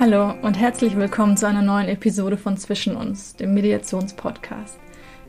Hallo und herzlich willkommen zu einer neuen Episode von Zwischen uns, dem Mediationspodcast.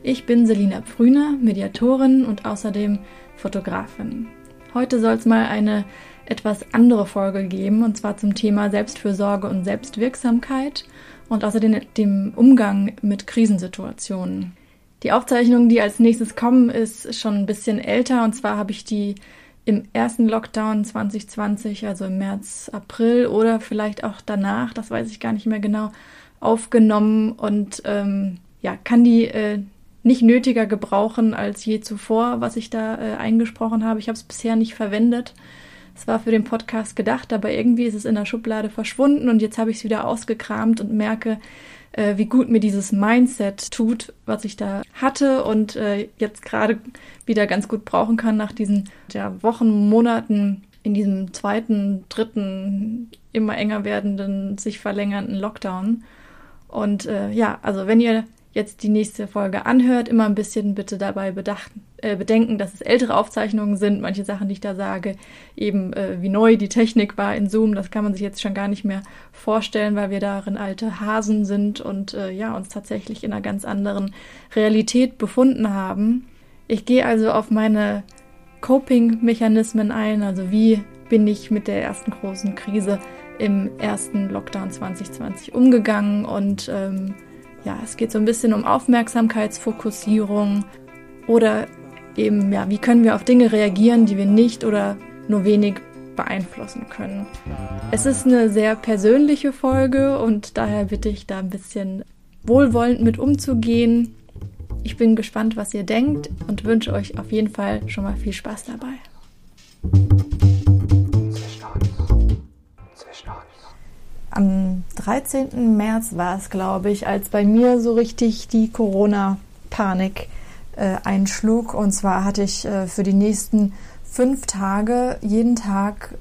Ich bin Selina Pfrüner, Mediatorin und außerdem Fotografin. Heute soll es mal eine etwas andere Folge geben und zwar zum Thema Selbstfürsorge und Selbstwirksamkeit und außerdem dem Umgang mit Krisensituationen. Die Aufzeichnung, die als nächstes kommen, ist schon ein bisschen älter und zwar habe ich die im ersten Lockdown 2020, also im März, April oder vielleicht auch danach, das weiß ich gar nicht mehr genau, aufgenommen und ähm, ja, kann die äh, nicht nötiger gebrauchen als je zuvor, was ich da äh, eingesprochen habe. Ich habe es bisher nicht verwendet. Es war für den Podcast gedacht, aber irgendwie ist es in der Schublade verschwunden und jetzt habe ich es wieder ausgekramt und merke, äh, wie gut mir dieses Mindset tut, was ich da hatte und äh, jetzt gerade wieder ganz gut brauchen kann nach diesen ja, Wochen, Monaten in diesem zweiten, dritten, immer enger werdenden, sich verlängernden Lockdown. Und äh, ja, also wenn ihr jetzt die nächste Folge anhört, immer ein bisschen bitte dabei bedachten, äh, bedenken, dass es ältere Aufzeichnungen sind. Manche Sachen, die ich da sage, eben äh, wie neu die Technik war in Zoom, das kann man sich jetzt schon gar nicht mehr vorstellen, weil wir darin alte Hasen sind und äh, ja, uns tatsächlich in einer ganz anderen Realität befunden haben. Ich gehe also auf meine Coping-Mechanismen ein, also wie bin ich mit der ersten großen Krise im ersten Lockdown 2020 umgegangen und ähm, ja, es geht so ein bisschen um Aufmerksamkeitsfokussierung oder eben, ja, wie können wir auf Dinge reagieren, die wir nicht oder nur wenig beeinflussen können. Es ist eine sehr persönliche Folge und daher bitte ich da ein bisschen wohlwollend mit umzugehen. Ich bin gespannt, was ihr denkt und wünsche euch auf jeden Fall schon mal viel Spaß dabei. Am 13. März war es, glaube ich, als bei mir so richtig die Corona-Panik äh, einschlug. Und zwar hatte ich äh, für die nächsten fünf Tage jeden Tag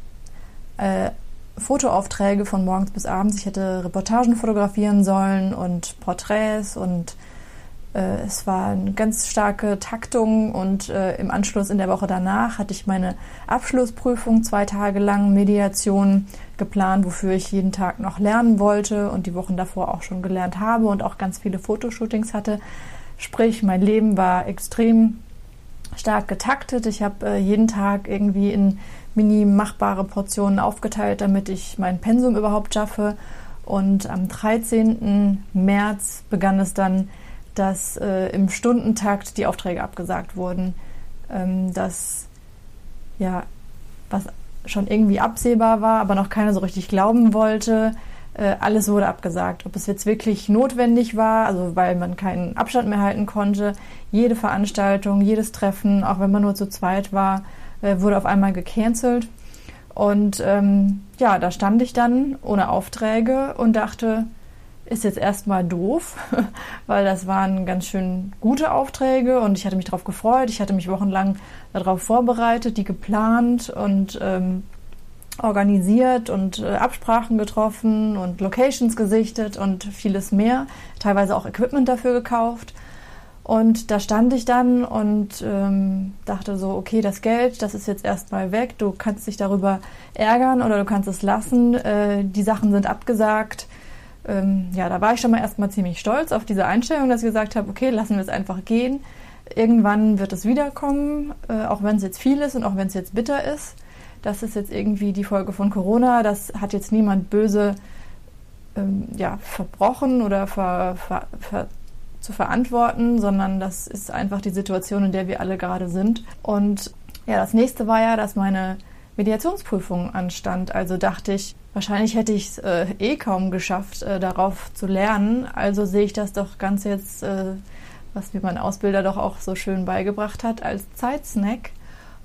äh, Fotoaufträge von morgens bis abends. Ich hätte Reportagen fotografieren sollen und Porträts und es war eine ganz starke Taktung und äh, im Anschluss in der Woche danach hatte ich meine Abschlussprüfung zwei Tage lang Mediation geplant, wofür ich jeden Tag noch lernen wollte und die Wochen davor auch schon gelernt habe und auch ganz viele Fotoshootings hatte. Sprich, mein Leben war extrem stark getaktet. Ich habe äh, jeden Tag irgendwie in mini machbare Portionen aufgeteilt, damit ich mein Pensum überhaupt schaffe. Und am 13. März begann es dann, dass äh, im Stundentakt die Aufträge abgesagt wurden. Ähm, dass ja, was schon irgendwie absehbar war, aber noch keiner so richtig glauben wollte. Äh, alles wurde abgesagt. Ob es jetzt wirklich notwendig war, also weil man keinen Abstand mehr halten konnte. Jede Veranstaltung, jedes Treffen, auch wenn man nur zu zweit war, äh, wurde auf einmal gecancelt. Und ähm, ja, da stand ich dann ohne Aufträge und dachte, ist jetzt erstmal doof, weil das waren ganz schön gute Aufträge und ich hatte mich darauf gefreut. Ich hatte mich wochenlang darauf vorbereitet, die geplant und ähm, organisiert und äh, Absprachen getroffen und Locations gesichtet und vieles mehr. Teilweise auch Equipment dafür gekauft. Und da stand ich dann und ähm, dachte so, okay, das Geld, das ist jetzt erstmal weg. Du kannst dich darüber ärgern oder du kannst es lassen. Äh, die Sachen sind abgesagt ähm, ja, da war ich schon mal erstmal ziemlich stolz auf diese Einstellung, dass ich gesagt habe, okay, lassen wir es einfach gehen. Irgendwann wird es wiederkommen, äh, auch wenn es jetzt viel ist und auch wenn es jetzt bitter ist. Das ist jetzt irgendwie die Folge von Corona. Das hat jetzt niemand böse ähm, ja, verbrochen oder ver, ver, ver, zu verantworten, sondern das ist einfach die Situation, in der wir alle gerade sind. Und ja, das nächste war ja, dass meine Mediationsprüfung anstand. Also dachte ich, wahrscheinlich hätte ich es äh, eh kaum geschafft, äh, darauf zu lernen. Also sehe ich das doch ganz jetzt, äh, was mir mein Ausbilder doch auch so schön beigebracht hat, als Zeitsnack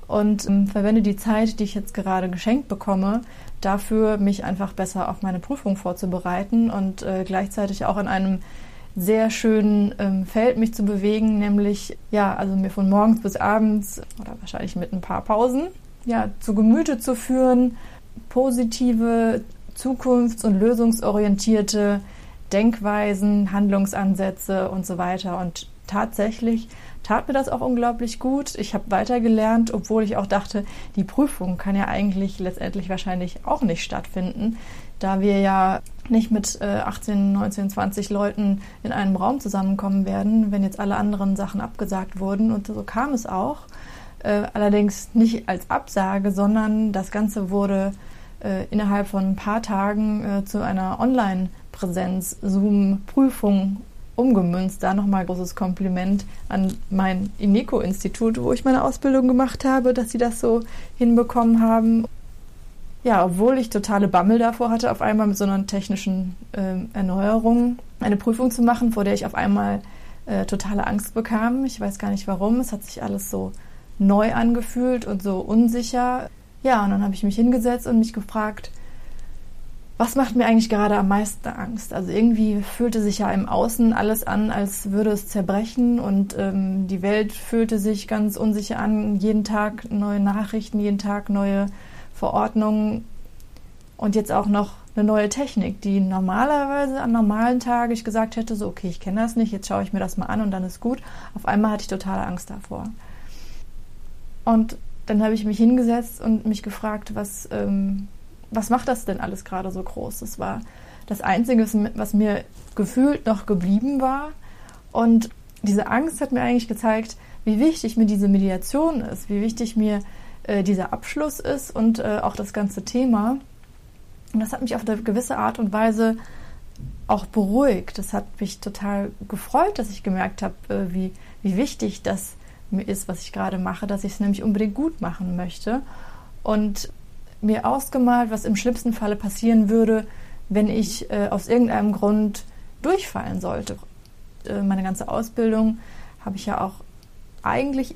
und ähm, verwende die Zeit, die ich jetzt gerade geschenkt bekomme, dafür, mich einfach besser auf meine Prüfung vorzubereiten und äh, gleichzeitig auch in einem sehr schönen ähm, Feld mich zu bewegen, nämlich ja, also mir von morgens bis abends oder wahrscheinlich mit ein paar Pausen ja, zu Gemüte zu führen, positive, zukunfts- und lösungsorientierte Denkweisen, Handlungsansätze und so weiter. Und tatsächlich tat mir das auch unglaublich gut. Ich habe weitergelernt, obwohl ich auch dachte, die Prüfung kann ja eigentlich letztendlich wahrscheinlich auch nicht stattfinden, da wir ja nicht mit äh, 18, 19, 20 Leuten in einem Raum zusammenkommen werden, wenn jetzt alle anderen Sachen abgesagt wurden. Und so kam es auch. Äh, allerdings nicht als Absage, sondern das Ganze wurde äh, innerhalb von ein paar Tagen äh, zu einer Online-Präsenz-Zoom-Prüfung umgemünzt. Da nochmal großes Kompliment an mein INECO-Institut, wo ich meine Ausbildung gemacht habe, dass sie das so hinbekommen haben ja, obwohl ich totale Bammel davor hatte, auf einmal mit so einer technischen äh, Erneuerung eine Prüfung zu machen, vor der ich auf einmal äh, totale Angst bekam. Ich weiß gar nicht warum. Es hat sich alles so neu angefühlt und so unsicher. Ja, und dann habe ich mich hingesetzt und mich gefragt, was macht mir eigentlich gerade am meisten Angst? Also irgendwie fühlte sich ja im Außen alles an, als würde es zerbrechen und ähm, die Welt fühlte sich ganz unsicher an. Jeden Tag neue Nachrichten, jeden Tag neue Verordnungen und jetzt auch noch eine neue Technik, die normalerweise an normalen Tagen ich gesagt hätte, so okay, ich kenne das nicht, jetzt schaue ich mir das mal an und dann ist gut. Auf einmal hatte ich totale Angst davor. Und dann habe ich mich hingesetzt und mich gefragt, was, ähm, was macht das denn alles gerade so groß? Das war das Einzige, was mir gefühlt noch geblieben war. Und diese Angst hat mir eigentlich gezeigt, wie wichtig mir diese Mediation ist, wie wichtig mir äh, dieser Abschluss ist und äh, auch das ganze Thema. Und das hat mich auf eine gewisse Art und Weise auch beruhigt. Das hat mich total gefreut, dass ich gemerkt habe, äh, wie, wie wichtig das mir ist, was ich gerade mache, dass ich es nämlich unbedingt gut machen möchte. Und mir ausgemalt, was im schlimmsten Falle passieren würde, wenn ich äh, aus irgendeinem Grund durchfallen sollte. Äh, meine ganze Ausbildung habe ich ja auch eigentlich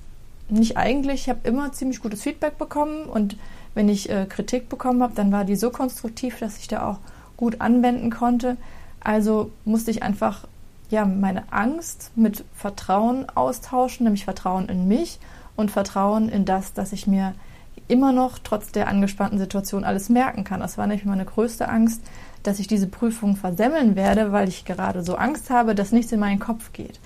nicht eigentlich, ich habe immer ziemlich gutes Feedback bekommen und wenn ich äh, Kritik bekommen habe, dann war die so konstruktiv, dass ich da auch gut anwenden konnte. Also musste ich einfach ja meine Angst mit Vertrauen austauschen, nämlich Vertrauen in mich und Vertrauen in das, dass ich mir immer noch trotz der angespannten Situation alles merken kann. Das war nämlich meine größte Angst, dass ich diese Prüfung versemmeln werde, weil ich gerade so Angst habe, dass nichts in meinen Kopf geht.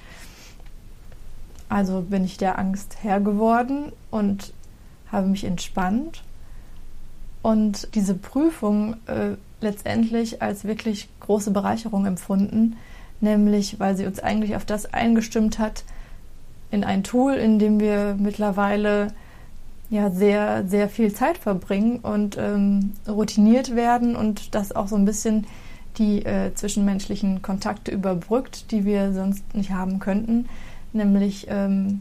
Also bin ich der Angst Herr geworden und habe mich entspannt und diese Prüfung äh, letztendlich als wirklich große Bereicherung empfunden, nämlich weil sie uns eigentlich auf das eingestimmt hat, in ein Tool, in dem wir mittlerweile ja sehr, sehr viel Zeit verbringen und ähm, routiniert werden und das auch so ein bisschen die äh, zwischenmenschlichen Kontakte überbrückt, die wir sonst nicht haben könnten. Nämlich ähm,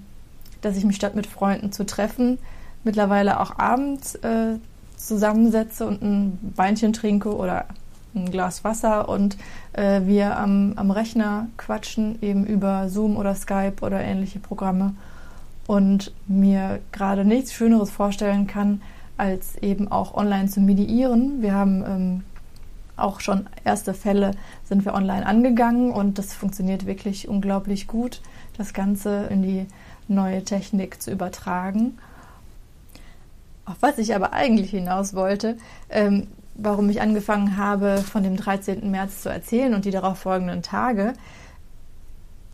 dass ich mich statt mit Freunden zu treffen, mittlerweile auch abends äh, zusammensetze und ein Weinchen trinke oder ein Glas Wasser und äh, wir am, am Rechner quatschen, eben über Zoom oder Skype oder ähnliche Programme und mir gerade nichts Schöneres vorstellen kann, als eben auch online zu mediieren. Wir haben ähm, auch schon erste Fälle sind wir online angegangen und das funktioniert wirklich unglaublich gut das Ganze in die neue Technik zu übertragen. Auf was ich aber eigentlich hinaus wollte, ähm, warum ich angefangen habe, von dem 13. März zu erzählen und die darauf folgenden Tage.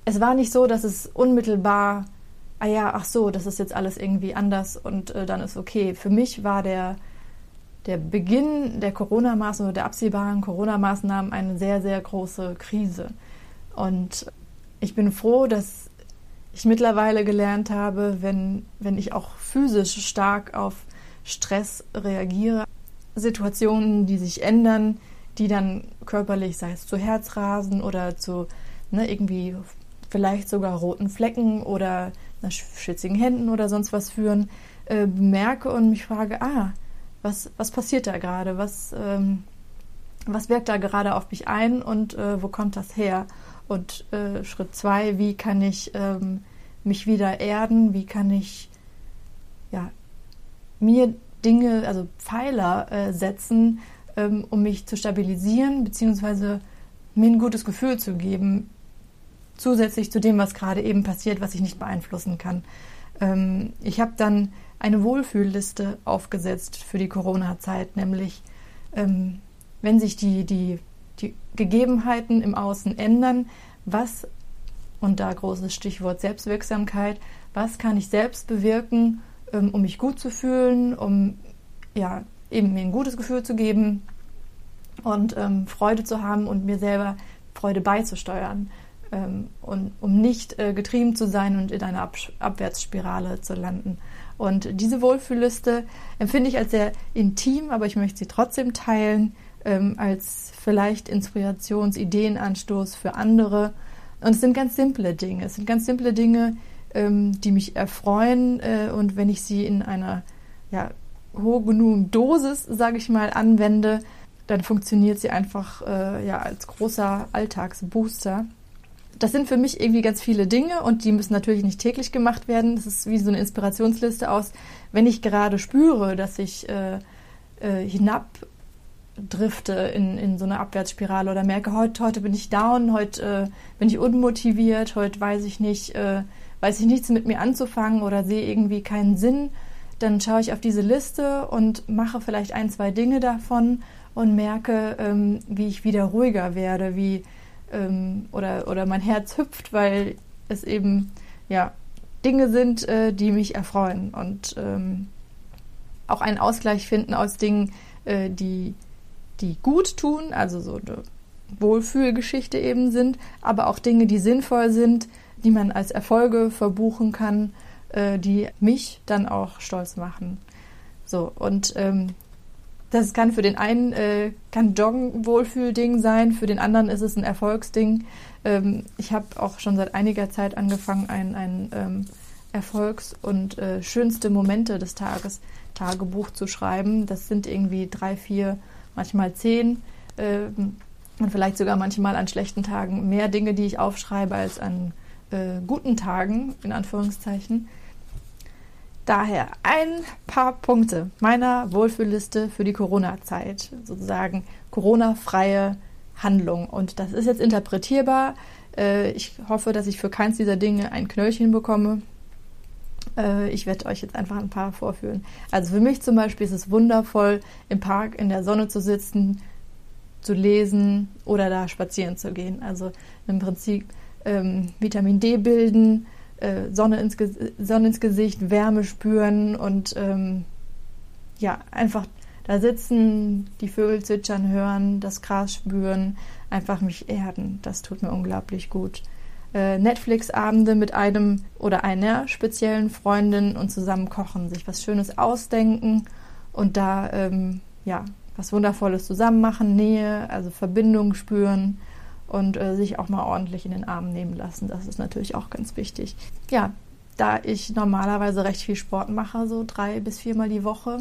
Es war nicht so, dass es unmittelbar, ah ja, ach so, das ist jetzt alles irgendwie anders und äh, dann ist okay. Für mich war der, der Beginn der Corona-Maßnahmen oder der absehbaren Corona-Maßnahmen eine sehr, sehr große Krise. Und ich bin froh, dass ich mittlerweile gelernt habe, wenn, wenn ich auch physisch stark auf Stress reagiere, Situationen, die sich ändern, die dann körperlich, sei es zu Herzrasen oder zu ne, irgendwie vielleicht sogar roten Flecken oder na, schwitzigen Händen oder sonst was führen, äh, bemerke und mich frage, ah, was, was passiert da gerade? Was, ähm, was wirkt da gerade auf mich ein und äh, wo kommt das her? Und äh, Schritt zwei, wie kann ich ähm, mich wieder erden? Wie kann ich ja, mir Dinge, also Pfeiler äh, setzen, ähm, um mich zu stabilisieren, beziehungsweise mir ein gutes Gefühl zu geben, zusätzlich zu dem, was gerade eben passiert, was ich nicht beeinflussen kann. Ähm, ich habe dann eine Wohlfühlliste aufgesetzt für die Corona-Zeit, nämlich ähm, wenn sich die, die die Gegebenheiten im Außen ändern, was, und da großes Stichwort Selbstwirksamkeit, was kann ich selbst bewirken, ähm, um mich gut zu fühlen, um ja, eben mir ein gutes Gefühl zu geben und ähm, Freude zu haben und mir selber Freude beizusteuern ähm, und um nicht äh, getrieben zu sein und in einer Ab Abwärtsspirale zu landen. Und diese Wohlfühlliste empfinde ich als sehr intim, aber ich möchte sie trotzdem teilen, ähm, als vielleicht Inspirations-, Ideenanstoß für andere. Und es sind ganz simple Dinge. Es sind ganz simple Dinge, ähm, die mich erfreuen. Äh, und wenn ich sie in einer ja, hoch genug Dosis, sage ich mal, anwende, dann funktioniert sie einfach äh, ja, als großer Alltagsbooster. Das sind für mich irgendwie ganz viele Dinge und die müssen natürlich nicht täglich gemacht werden. Das ist wie so eine Inspirationsliste aus, wenn ich gerade spüre, dass ich äh, äh, hinabdrifte in, in so eine Abwärtsspirale oder merke, heute, heute bin ich down, heute äh, bin ich unmotiviert, heute weiß ich nicht, äh, weiß ich nichts mit mir anzufangen oder sehe irgendwie keinen Sinn, dann schaue ich auf diese Liste und mache vielleicht ein, zwei Dinge davon und merke, ähm, wie ich wieder ruhiger werde, wie ähm, oder, oder mein Herz hüpft, weil es eben ja Dinge sind, äh, die mich erfreuen und ähm, auch einen Ausgleich finden aus Dingen, äh, die, die gut tun, also so eine Wohlfühlgeschichte eben sind, aber auch Dinge, die sinnvoll sind, die man als Erfolge verbuchen kann, äh, die mich dann auch stolz machen. So, und ähm, das kann für den einen äh, kann Joggen Wohlfühlding sein, für den anderen ist es ein Erfolgsding. Ähm, ich habe auch schon seit einiger Zeit angefangen, ein, ein ähm, Erfolgs- und äh, schönste Momente des Tages Tagebuch zu schreiben. Das sind irgendwie drei, vier, manchmal zehn ähm, und vielleicht sogar manchmal an schlechten Tagen mehr Dinge, die ich aufschreibe, als an äh, guten Tagen, in Anführungszeichen. Daher ein paar Punkte meiner Wohlfühlliste für die Corona-Zeit, sozusagen Corona-freie Handlung. Und das ist jetzt interpretierbar. Äh, ich hoffe, dass ich für keins dieser Dinge ein Knöllchen bekomme. Äh, ich werde euch jetzt einfach ein paar vorführen. Also für mich zum Beispiel ist es wundervoll, im Park in der Sonne zu sitzen, zu lesen oder da spazieren zu gehen. Also im Prinzip ähm, Vitamin D bilden, äh, Sonne, ins Sonne ins Gesicht, Wärme spüren und ähm, ja, einfach da sitzen, die Vögel zwitschern hören, das Gras spüren, einfach mich erden. Das tut mir unglaublich gut. Äh, Netflix-Abende mit einem oder einer speziellen Freundin und zusammen kochen, sich was Schönes ausdenken und da ähm, ja was Wundervolles zusammen machen, Nähe, also Verbindung spüren und äh, sich auch mal ordentlich in den Arm nehmen lassen. Das ist natürlich auch ganz wichtig. Ja, da ich normalerweise recht viel Sport mache, so drei bis viermal die Woche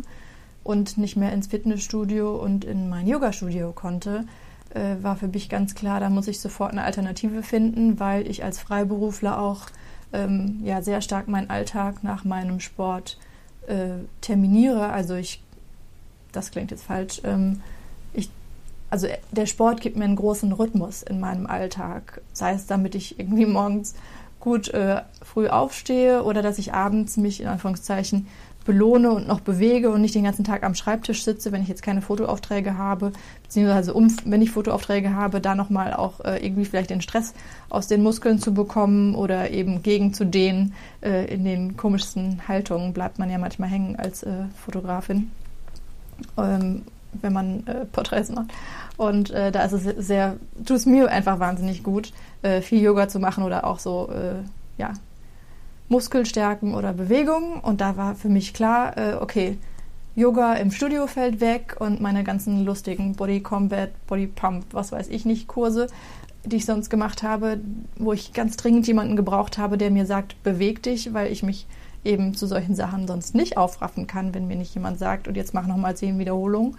und nicht mehr ins Fitnessstudio und in mein Yoga-Studio konnte, äh, war für mich ganz klar, da muss ich sofort eine Alternative finden, weil ich als Freiberufler auch ähm, ja, sehr stark meinen Alltag nach meinem Sport äh, terminiere. Also ich, das klingt jetzt falsch, ähm, also der Sport gibt mir einen großen Rhythmus in meinem Alltag. Sei es, damit ich irgendwie morgens gut äh, früh aufstehe oder dass ich abends mich in Anführungszeichen belohne und noch bewege und nicht den ganzen Tag am Schreibtisch sitze, wenn ich jetzt keine Fotoaufträge habe, beziehungsweise um, wenn ich Fotoaufträge habe, da nochmal auch äh, irgendwie vielleicht den Stress aus den Muskeln zu bekommen oder eben gegen zu dehnen. Äh, in den komischsten Haltungen bleibt man ja manchmal hängen als äh, Fotografin. Ähm, wenn man äh, Porträts macht. Und äh, da ist es sehr, tut es mir einfach wahnsinnig gut, äh, viel Yoga zu machen oder auch so, äh, ja, Muskelstärken oder Bewegungen. Und da war für mich klar, äh, okay, Yoga im Studio fällt weg und meine ganzen lustigen Body Combat, Body Pump, was weiß ich nicht, Kurse, die ich sonst gemacht habe, wo ich ganz dringend jemanden gebraucht habe, der mir sagt, beweg dich, weil ich mich eben zu solchen Sachen sonst nicht aufraffen kann, wenn mir nicht jemand sagt, und jetzt mach nochmal zehn Wiederholungen.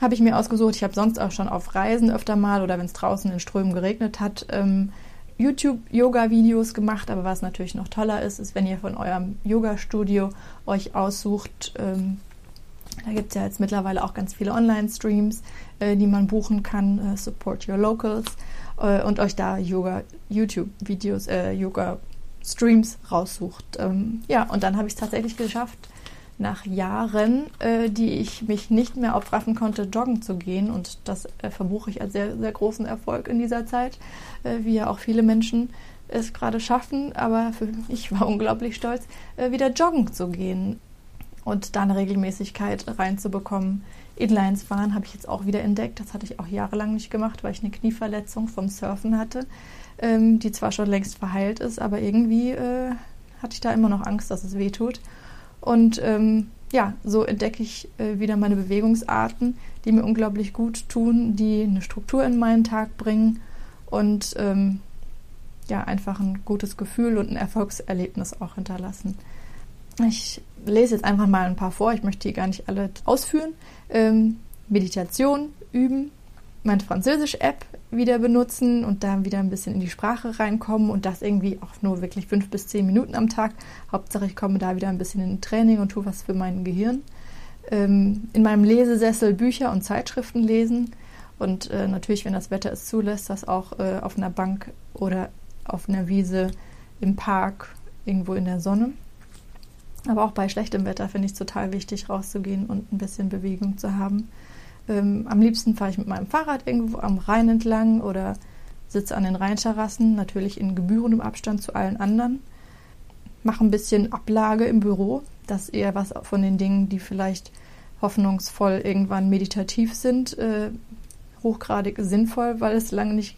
Habe ich mir ausgesucht. Ich habe sonst auch schon auf Reisen öfter mal oder wenn es draußen in Strömen geregnet hat, ähm, YouTube-Yoga-Videos gemacht. Aber was natürlich noch toller ist, ist, wenn ihr von eurem Yoga-Studio euch aussucht, ähm, da gibt es ja jetzt mittlerweile auch ganz viele Online-Streams, äh, die man buchen kann, äh, Support Your Locals, äh, und euch da Yoga, YouTube-Videos, äh, Yoga Streams raussucht. Ähm, ja, und dann habe ich es tatsächlich geschafft, nach Jahren, äh, die ich mich nicht mehr aufraffen konnte, joggen zu gehen. Und das äh, verbuche ich als sehr, sehr großen Erfolg in dieser Zeit, äh, wie ja auch viele Menschen es gerade schaffen. Aber für mich war unglaublich stolz, äh, wieder joggen zu gehen. und da eine Regelmäßigkeit reinzubekommen. Inlines fahren habe ich jetzt auch wieder entdeckt. Das hatte ich auch jahrelang nicht gemacht, weil ich eine Knieverletzung vom Surfen hatte, ähm, die zwar schon längst verheilt ist, aber irgendwie äh, hatte ich da immer noch Angst, dass es weh tut. Und ähm, ja, so entdecke ich äh, wieder meine Bewegungsarten, die mir unglaublich gut tun, die eine Struktur in meinen Tag bringen und ähm, ja, einfach ein gutes Gefühl und ein Erfolgserlebnis auch hinterlassen. Ich lese jetzt einfach mal ein paar vor, ich möchte die gar nicht alle ausführen. Ähm, Meditation üben, meine Französisch-App wieder benutzen und da wieder ein bisschen in die Sprache reinkommen und das irgendwie auch nur wirklich fünf bis zehn Minuten am Tag. Hauptsache, ich komme da wieder ein bisschen in Training und tue was für mein Gehirn. Ähm, in meinem Lesesessel Bücher und Zeitschriften lesen und äh, natürlich, wenn das Wetter es zulässt, das auch äh, auf einer Bank oder auf einer Wiese im Park irgendwo in der Sonne. Aber auch bei schlechtem Wetter finde ich es total wichtig, rauszugehen und ein bisschen Bewegung zu haben. Ähm, am liebsten fahre ich mit meinem Fahrrad irgendwo am Rhein entlang oder sitze an den Rheinterrassen, natürlich in gebührendem Abstand zu allen anderen. Mache ein bisschen Ablage im Büro. Das ist eher was von den Dingen, die vielleicht hoffnungsvoll irgendwann meditativ sind, äh, hochgradig sinnvoll, weil es lange nicht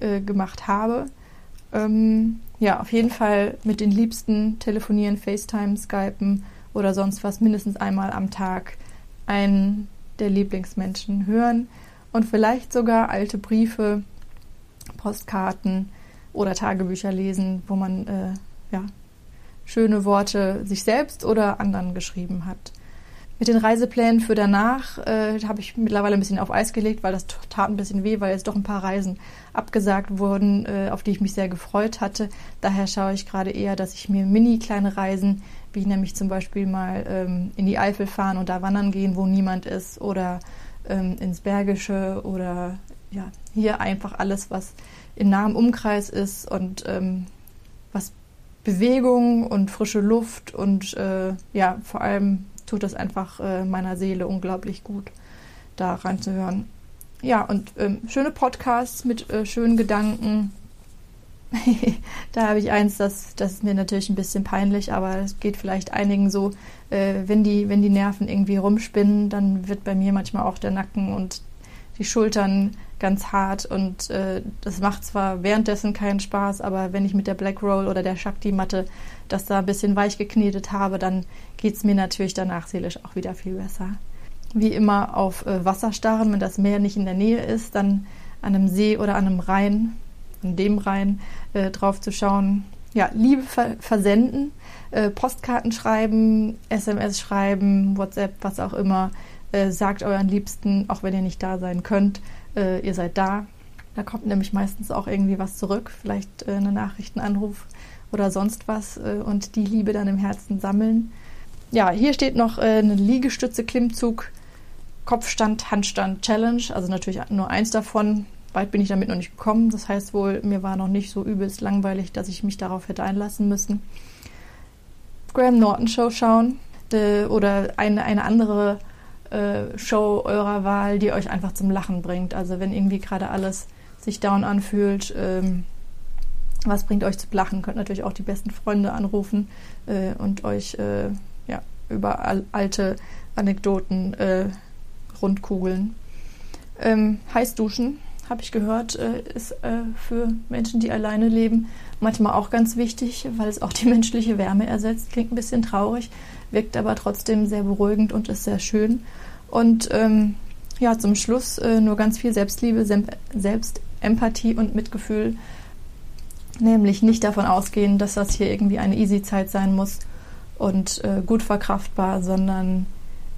äh, gemacht habe. Ähm, ja, auf jeden Fall mit den Liebsten telefonieren, FaceTime, Skypen oder sonst was mindestens einmal am Tag einen der Lieblingsmenschen hören und vielleicht sogar alte Briefe, Postkarten oder Tagebücher lesen, wo man äh, ja, schöne Worte sich selbst oder anderen geschrieben hat. Mit den Reiseplänen für danach äh, habe ich mittlerweile ein bisschen auf Eis gelegt, weil das tat ein bisschen weh, weil jetzt doch ein paar Reisen abgesagt wurden, äh, auf die ich mich sehr gefreut hatte. Daher schaue ich gerade eher, dass ich mir mini kleine Reisen, wie nämlich zum Beispiel mal ähm, in die Eifel fahren und da wandern gehen, wo niemand ist, oder ähm, ins Bergische oder ja, hier einfach alles, was in nahem Umkreis ist und ähm, was Bewegung und frische Luft und äh, ja, vor allem tut das einfach äh, meiner Seele unglaublich gut, da reinzuhören. Ja, und ähm, schöne Podcasts mit äh, schönen Gedanken. da habe ich eins, das, das ist mir natürlich ein bisschen peinlich, aber es geht vielleicht einigen so, äh, wenn, die, wenn die Nerven irgendwie rumspinnen, dann wird bei mir manchmal auch der Nacken und die Schultern ganz hart und äh, das macht zwar währenddessen keinen Spaß, aber wenn ich mit der Black Roll oder der Shakti-Matte das da ein bisschen weich geknetet habe, dann geht es mir natürlich danach seelisch auch wieder viel besser. Wie immer auf äh, Wasser starren, wenn das Meer nicht in der Nähe ist, dann an einem See oder an einem Rhein, an dem Rhein äh, drauf zu schauen. Ja, Liebe ver versenden, äh, Postkarten schreiben, SMS schreiben, WhatsApp, was auch immer. Äh, sagt euren Liebsten, auch wenn ihr nicht da sein könnt, äh, ihr seid da. Da kommt nämlich meistens auch irgendwie was zurück, vielleicht äh, eine Nachricht, ein Anruf oder sonst was äh, und die Liebe dann im Herzen sammeln. Ja, hier steht noch eine Liegestütze, Klimmzug, Kopfstand, Handstand, Challenge. Also natürlich nur eins davon. Weit bin ich damit noch nicht gekommen. Das heißt wohl, mir war noch nicht so übelst langweilig, dass ich mich darauf hätte einlassen müssen. Graham Norton Show schauen äh, oder eine, eine andere äh, Show eurer Wahl, die euch einfach zum Lachen bringt. Also wenn irgendwie gerade alles sich down anfühlt, ähm, was bringt euch zu lachen? Könnt natürlich auch die besten Freunde anrufen äh, und euch äh, ja, über al alte Anekdoten äh, rundkugeln. Ähm, heiß duschen, habe ich gehört, äh, ist äh, für Menschen, die alleine leben, manchmal auch ganz wichtig, weil es auch die menschliche Wärme ersetzt. Klingt ein bisschen traurig, wirkt aber trotzdem sehr beruhigend und ist sehr schön. Und ähm, ja, zum Schluss äh, nur ganz viel Selbstliebe, Selbstempathie und Mitgefühl Nämlich nicht davon ausgehen, dass das hier irgendwie eine Easy-Zeit sein muss und äh, gut verkraftbar, sondern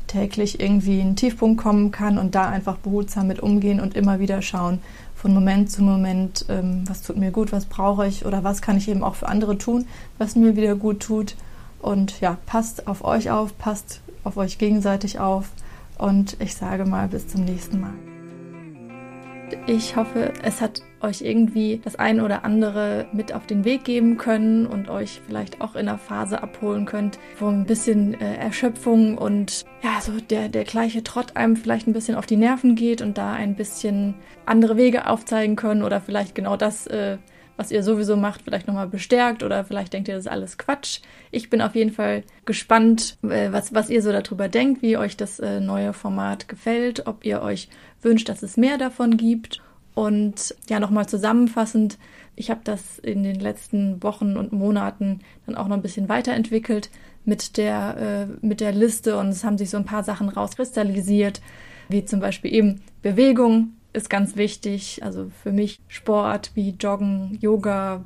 täglich irgendwie ein Tiefpunkt kommen kann und da einfach behutsam mit umgehen und immer wieder schauen, von Moment zu Moment, ähm, was tut mir gut, was brauche ich oder was kann ich eben auch für andere tun, was mir wieder gut tut. Und ja, passt auf euch auf, passt auf euch gegenseitig auf und ich sage mal bis zum nächsten Mal. Ich hoffe, es hat euch irgendwie das eine oder andere mit auf den Weg geben können und euch vielleicht auch in einer Phase abholen könnt, wo ein bisschen äh, Erschöpfung und ja, so der, der gleiche Trott einem vielleicht ein bisschen auf die Nerven geht und da ein bisschen andere Wege aufzeigen können oder vielleicht genau das, äh, was ihr sowieso macht, vielleicht nochmal bestärkt oder vielleicht denkt ihr, das ist alles Quatsch. Ich bin auf jeden Fall gespannt, äh, was, was ihr so darüber denkt, wie euch das äh, neue Format gefällt, ob ihr euch wünscht, dass es mehr davon gibt. Und ja, nochmal zusammenfassend, ich habe das in den letzten Wochen und Monaten dann auch noch ein bisschen weiterentwickelt mit der, äh, mit der Liste und es haben sich so ein paar Sachen rauskristallisiert, wie zum Beispiel eben Bewegung ist ganz wichtig. Also für mich Sport wie Joggen, Yoga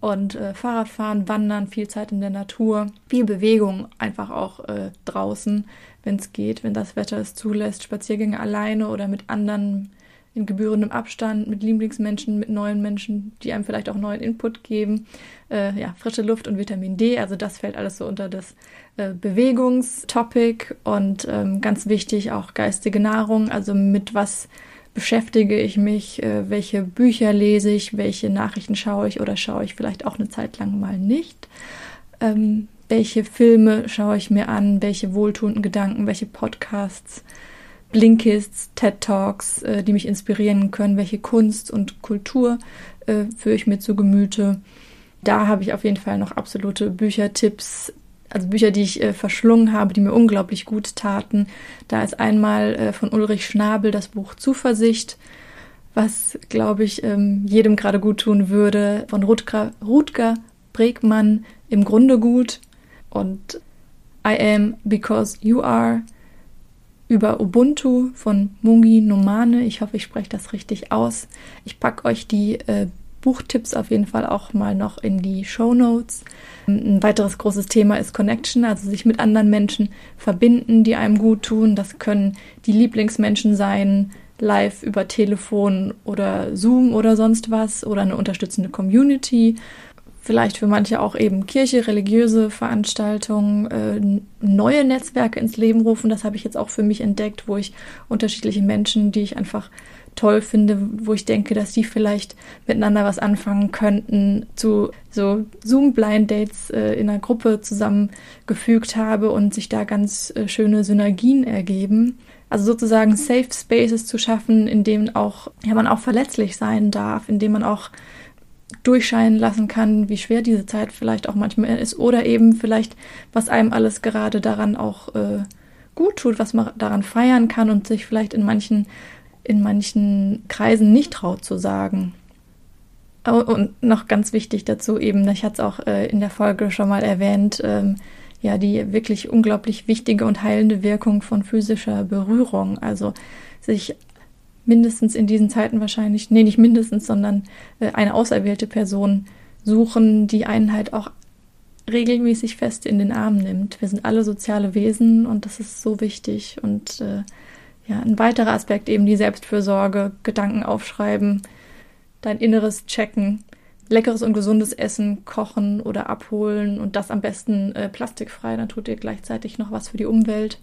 und äh, Fahrradfahren, Wandern, viel Zeit in der Natur, viel Bewegung einfach auch äh, draußen, wenn es geht, wenn das Wetter es zulässt, Spaziergänge alleine oder mit anderen in gebührendem Abstand mit Lieblingsmenschen, mit neuen Menschen, die einem vielleicht auch neuen Input geben. Äh, ja, frische Luft und Vitamin D, also das fällt alles so unter das äh, Bewegungstopic und ähm, ganz wichtig auch geistige Nahrung, also mit was beschäftige ich mich, äh, welche Bücher lese ich, welche Nachrichten schaue ich oder schaue ich vielleicht auch eine Zeit lang mal nicht. Ähm, welche Filme schaue ich mir an, welche wohltuenden Gedanken, welche Podcasts Blinkists, TED Talks, äh, die mich inspirieren können, welche Kunst und Kultur äh, führe ich mir zu Gemüte. Da habe ich auf jeden Fall noch absolute Büchertipps, also Bücher, die ich äh, verschlungen habe, die mir unglaublich gut taten. Da ist einmal äh, von Ulrich Schnabel das Buch Zuversicht, was, glaube ich, ähm, jedem gerade gut tun würde. Von Rutger, Rutger Bregmann im Grunde gut und I am because you are über Ubuntu von Mungi Nomane. Ich hoffe, ich spreche das richtig aus. Ich packe euch die äh, Buchtipps auf jeden Fall auch mal noch in die Show Notes. Ein weiteres großes Thema ist Connection, also sich mit anderen Menschen verbinden, die einem gut tun. Das können die Lieblingsmenschen sein, live über Telefon oder Zoom oder sonst was oder eine unterstützende Community vielleicht für manche auch eben Kirche, religiöse Veranstaltungen, äh, neue Netzwerke ins Leben rufen. Das habe ich jetzt auch für mich entdeckt, wo ich unterschiedliche Menschen, die ich einfach toll finde, wo ich denke, dass die vielleicht miteinander was anfangen könnten, zu so Zoom-Blind-Dates äh, in einer Gruppe zusammengefügt habe und sich da ganz äh, schöne Synergien ergeben. Also sozusagen Safe Spaces zu schaffen, in denen auch, ja, man auch verletzlich sein darf, in dem man auch durchscheinen lassen kann, wie schwer diese Zeit vielleicht auch manchmal ist oder eben vielleicht, was einem alles gerade daran auch äh, gut tut, was man daran feiern kann und sich vielleicht in manchen, in manchen Kreisen nicht traut zu sagen. Oh, und noch ganz wichtig dazu eben, ich hatte es auch äh, in der Folge schon mal erwähnt, ähm, ja, die wirklich unglaublich wichtige und heilende Wirkung von physischer Berührung. Also sich mindestens in diesen Zeiten wahrscheinlich, nee, nicht mindestens, sondern äh, eine auserwählte Person suchen, die einen halt auch regelmäßig fest in den Arm nimmt. Wir sind alle soziale Wesen und das ist so wichtig. Und äh, ja, ein weiterer Aspekt eben die Selbstfürsorge, Gedanken aufschreiben, dein Inneres checken, leckeres und gesundes Essen kochen oder abholen und das am besten äh, plastikfrei. Dann tut ihr gleichzeitig noch was für die Umwelt.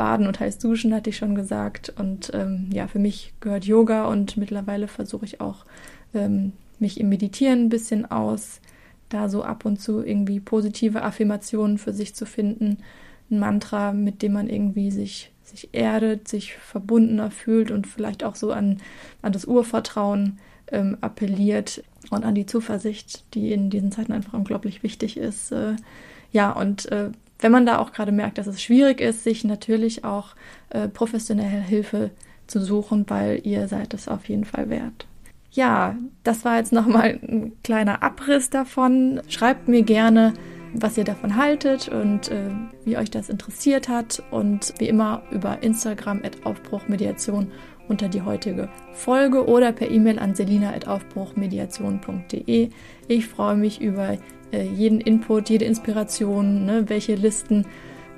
Baden und heiß duschen, hatte ich schon gesagt. Und ähm, ja, für mich gehört Yoga und mittlerweile versuche ich auch, ähm, mich im Meditieren ein bisschen aus, da so ab und zu irgendwie positive Affirmationen für sich zu finden. Ein Mantra, mit dem man irgendwie sich, sich erdet, sich verbundener fühlt und vielleicht auch so an, an das Urvertrauen ähm, appelliert und an die Zuversicht, die in diesen Zeiten einfach unglaublich wichtig ist. Äh, ja, und äh, wenn man da auch gerade merkt, dass es schwierig ist, sich natürlich auch äh, professionelle Hilfe zu suchen, weil ihr seid es auf jeden Fall wert. Ja, das war jetzt nochmal ein kleiner Abriss davon. Schreibt mir gerne, was ihr davon haltet und äh, wie euch das interessiert hat. Und wie immer über Instagram at Aufbruchmediation unter die heutige Folge oder per E-Mail an selina.aufbruchmediation.de. Ich freue mich über jeden Input, jede Inspiration, ne? welche Listen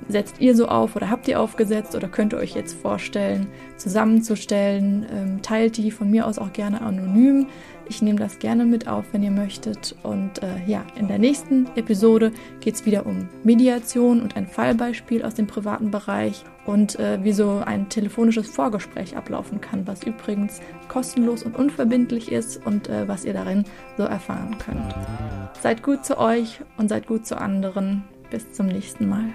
setzt ihr so auf oder habt ihr aufgesetzt oder könnt ihr euch jetzt vorstellen, zusammenzustellen. Ähm, teilt die von mir aus auch gerne anonym. Ich nehme das gerne mit auf, wenn ihr möchtet. Und äh, ja, in der nächsten Episode geht es wieder um Mediation und ein Fallbeispiel aus dem privaten Bereich und äh, wie so ein telefonisches Vorgespräch ablaufen kann, was übrigens kostenlos und unverbindlich ist und äh, was ihr darin so erfahren könnt. Seid gut zu euch und seid gut zu anderen. Bis zum nächsten Mal.